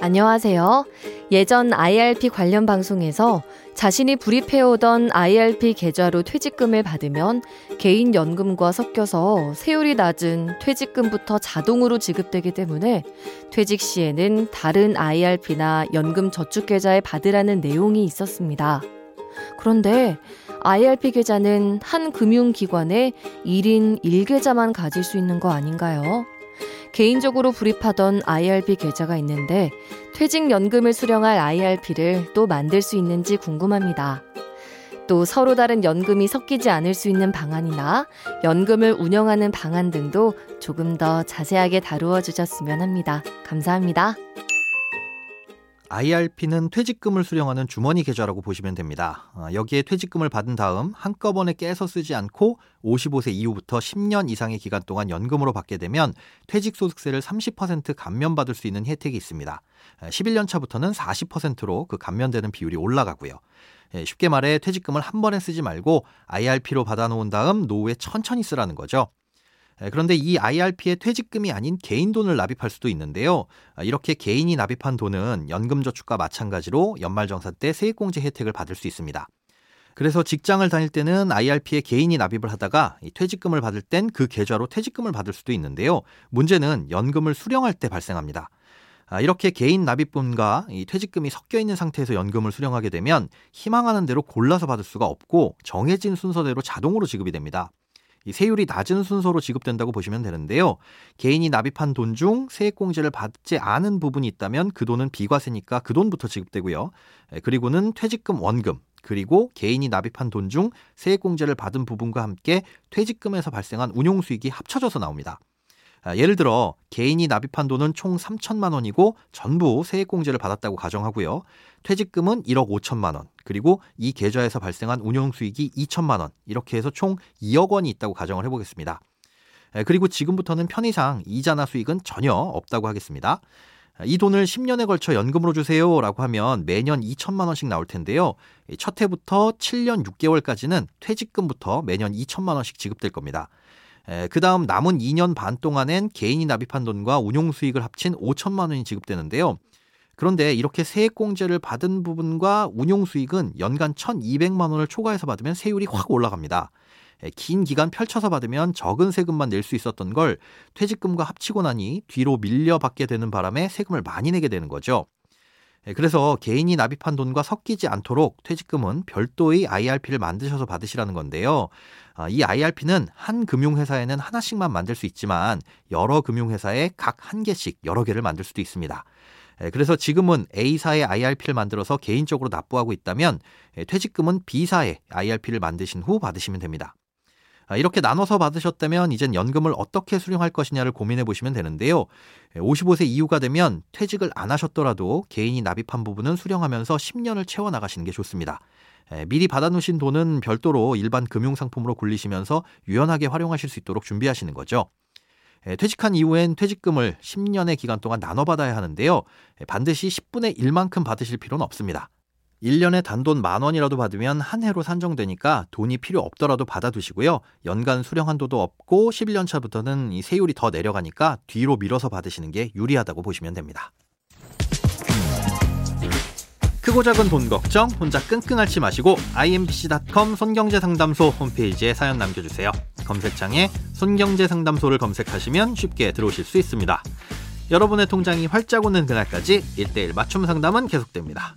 안녕하세요. 예전 IRP 관련 방송에서 자신이 불입해오던 IRP 계좌로 퇴직금을 받으면 개인연금과 섞여서 세율이 낮은 퇴직금부터 자동으로 지급되기 때문에 퇴직 시에는 다른 IRP나 연금 저축계좌에 받으라는 내용이 있었습니다. 그런데 IRP 계좌는 한 금융기관에 1인 1계좌만 가질 수 있는 거 아닌가요? 개인적으로 불입하던 IRP 계좌가 있는데 퇴직연금을 수령할 IRP를 또 만들 수 있는지 궁금합니다. 또 서로 다른 연금이 섞이지 않을 수 있는 방안이나 연금을 운영하는 방안 등도 조금 더 자세하게 다루어 주셨으면 합니다. 감사합니다. IRP는 퇴직금을 수령하는 주머니 계좌라고 보시면 됩니다. 어, 여기에 퇴직금을 받은 다음 한꺼번에 깨서 쓰지 않고 55세 이후부터 10년 이상의 기간 동안 연금으로 받게 되면 퇴직소득세를 30% 감면받을 수 있는 혜택이 있습니다. 11년 차부터는 40%로 그 감면되는 비율이 올라가고요. 쉽게 말해 퇴직금을 한 번에 쓰지 말고 IRP로 받아놓은 다음 노후에 천천히 쓰라는 거죠. 예, 그런데 이 IRP의 퇴직금이 아닌 개인 돈을 납입할 수도 있는데요. 아, 이렇게 개인이 납입한 돈은 연금저축과 마찬가지로 연말정산 때 세액공제 혜택을 받을 수 있습니다. 그래서 직장을 다닐 때는 IRP에 개인이 납입을 하다가 퇴직금을 받을 땐 그 계좌로 퇴직금을 받을 수도 있는데요. 문제는 연금을 수령할 때 발생합니다. 아, 이렇게 개인 납입금과 퇴직금이 섞여 있는 상태에서 연금을 수령하게 되면 희망하는 대로 골라서 받을 수가 없고 정해진 순서대로 자동으로 지급이 됩니다. 이 세율이 낮은 순서로 지급된다고 보시면 되는데요. 개인이 납입한 돈 중 세액공제를 받지 않은 부분이 있다면 그 돈은 비과세니까 그 돈부터 지급되고요. 그리고는 퇴직금 원금, 그리고 개인이 납입한 돈 중 세액공제를 받은 부분과 함께 퇴직금에서 발생한 운용수익이 합쳐져서 나옵니다. 아, 예를 들어 개인이 납입한 돈은 총 3천만 원이고 전부 세액공제를 받았다고 가정하고요. 퇴직금은 1억 5천만 원, 그리고 이 계좌에서 발생한 운용 수익이 2천만 원, 이렇게 해서 총 2억 원이 있다고 가정을 해보겠습니다. 그리고 지금부터는 편의상 이자나 수익은 전혀 없다고 하겠습니다. 이 돈을 10년에 걸쳐 연금으로 주세요 라고 하면 매년 2천만 원씩 나올 텐데요. 첫 해부터 7년 6개월까지는 퇴직금부터 매년 2천만 원씩 지급될 겁니다. 그 다음 남은 2년 반 동안엔 개인이 납입한 돈과 운용 수익을 합친 5천만 원이 지급되는데요. 그런데 이렇게 세액공제를 받은 부분과 운용 수익은 연간 1,200만 원을 초과해서 받으면 세율이 확 올라갑니다. 긴 기간 펼쳐서 받으면 적은 세금만 낼 수 있었던 걸 퇴직금과 합치고 나니 뒤로 밀려 받게 되는 바람에 세금을 많이 내게 되는 거죠. 그래서 개인이 납입한 돈과 섞이지 않도록 퇴직금은 별도의 IRP를 만드셔서 받으시라는 건데요. 아, 이 IRP는 한 금융회사에는 하나씩만 만들 수 있지만 여러 금융회사에 각 한 개씩 여러 개를 만들 수도 있습니다. 그래서 지금은 A사의 IRP를 만들어서 개인적으로 납부하고 있다면 퇴직금은 B사의 IRP를 만드신 후 받으시면 됩니다. 아, 이렇게 나눠서 받으셨다면 이젠 연금을 어떻게 수령할 것이냐를 고민해 보시면 되는데요. 55세 이후가 되면 퇴직을 안 하셨더라도 개인이 납입한 부분은 수령하면서 10년을 채워 나가시는 게 좋습니다. 미리 받아놓으신 돈은 별도로 일반 금융상품으로 굴리시면서 유연하게 활용하실 수 있도록 준비하시는 거죠. 퇴직한 이후엔 퇴직금을 10년의 기간 동안 나눠 받아야 하는데요. 반드시 10분의 1만큼 받으실 필요는 없습니다. 1년에 단돈 만 원이라도 받으면 한 해로 산정되니까 돈이 필요 없더라도 받아두시고요. 연간 수령 한도도 없고 11년 차부터는 이 세율이 더 내려가니까 뒤로 밀어서 받으시는 게 유리하다고 보시면 됩니다. 크고 작은 돈 걱정 혼자 끙끙 앓지 마시고 imbc.com 손경제상담소 홈페이지에 사연 남겨주세요. 검색창에 손경제상담소를 검색하시면 쉽게 들어오실 수 있습니다. 여러분의 통장이 활짝 오는 그날까지 1대1 맞춤 상담은 계속됩니다.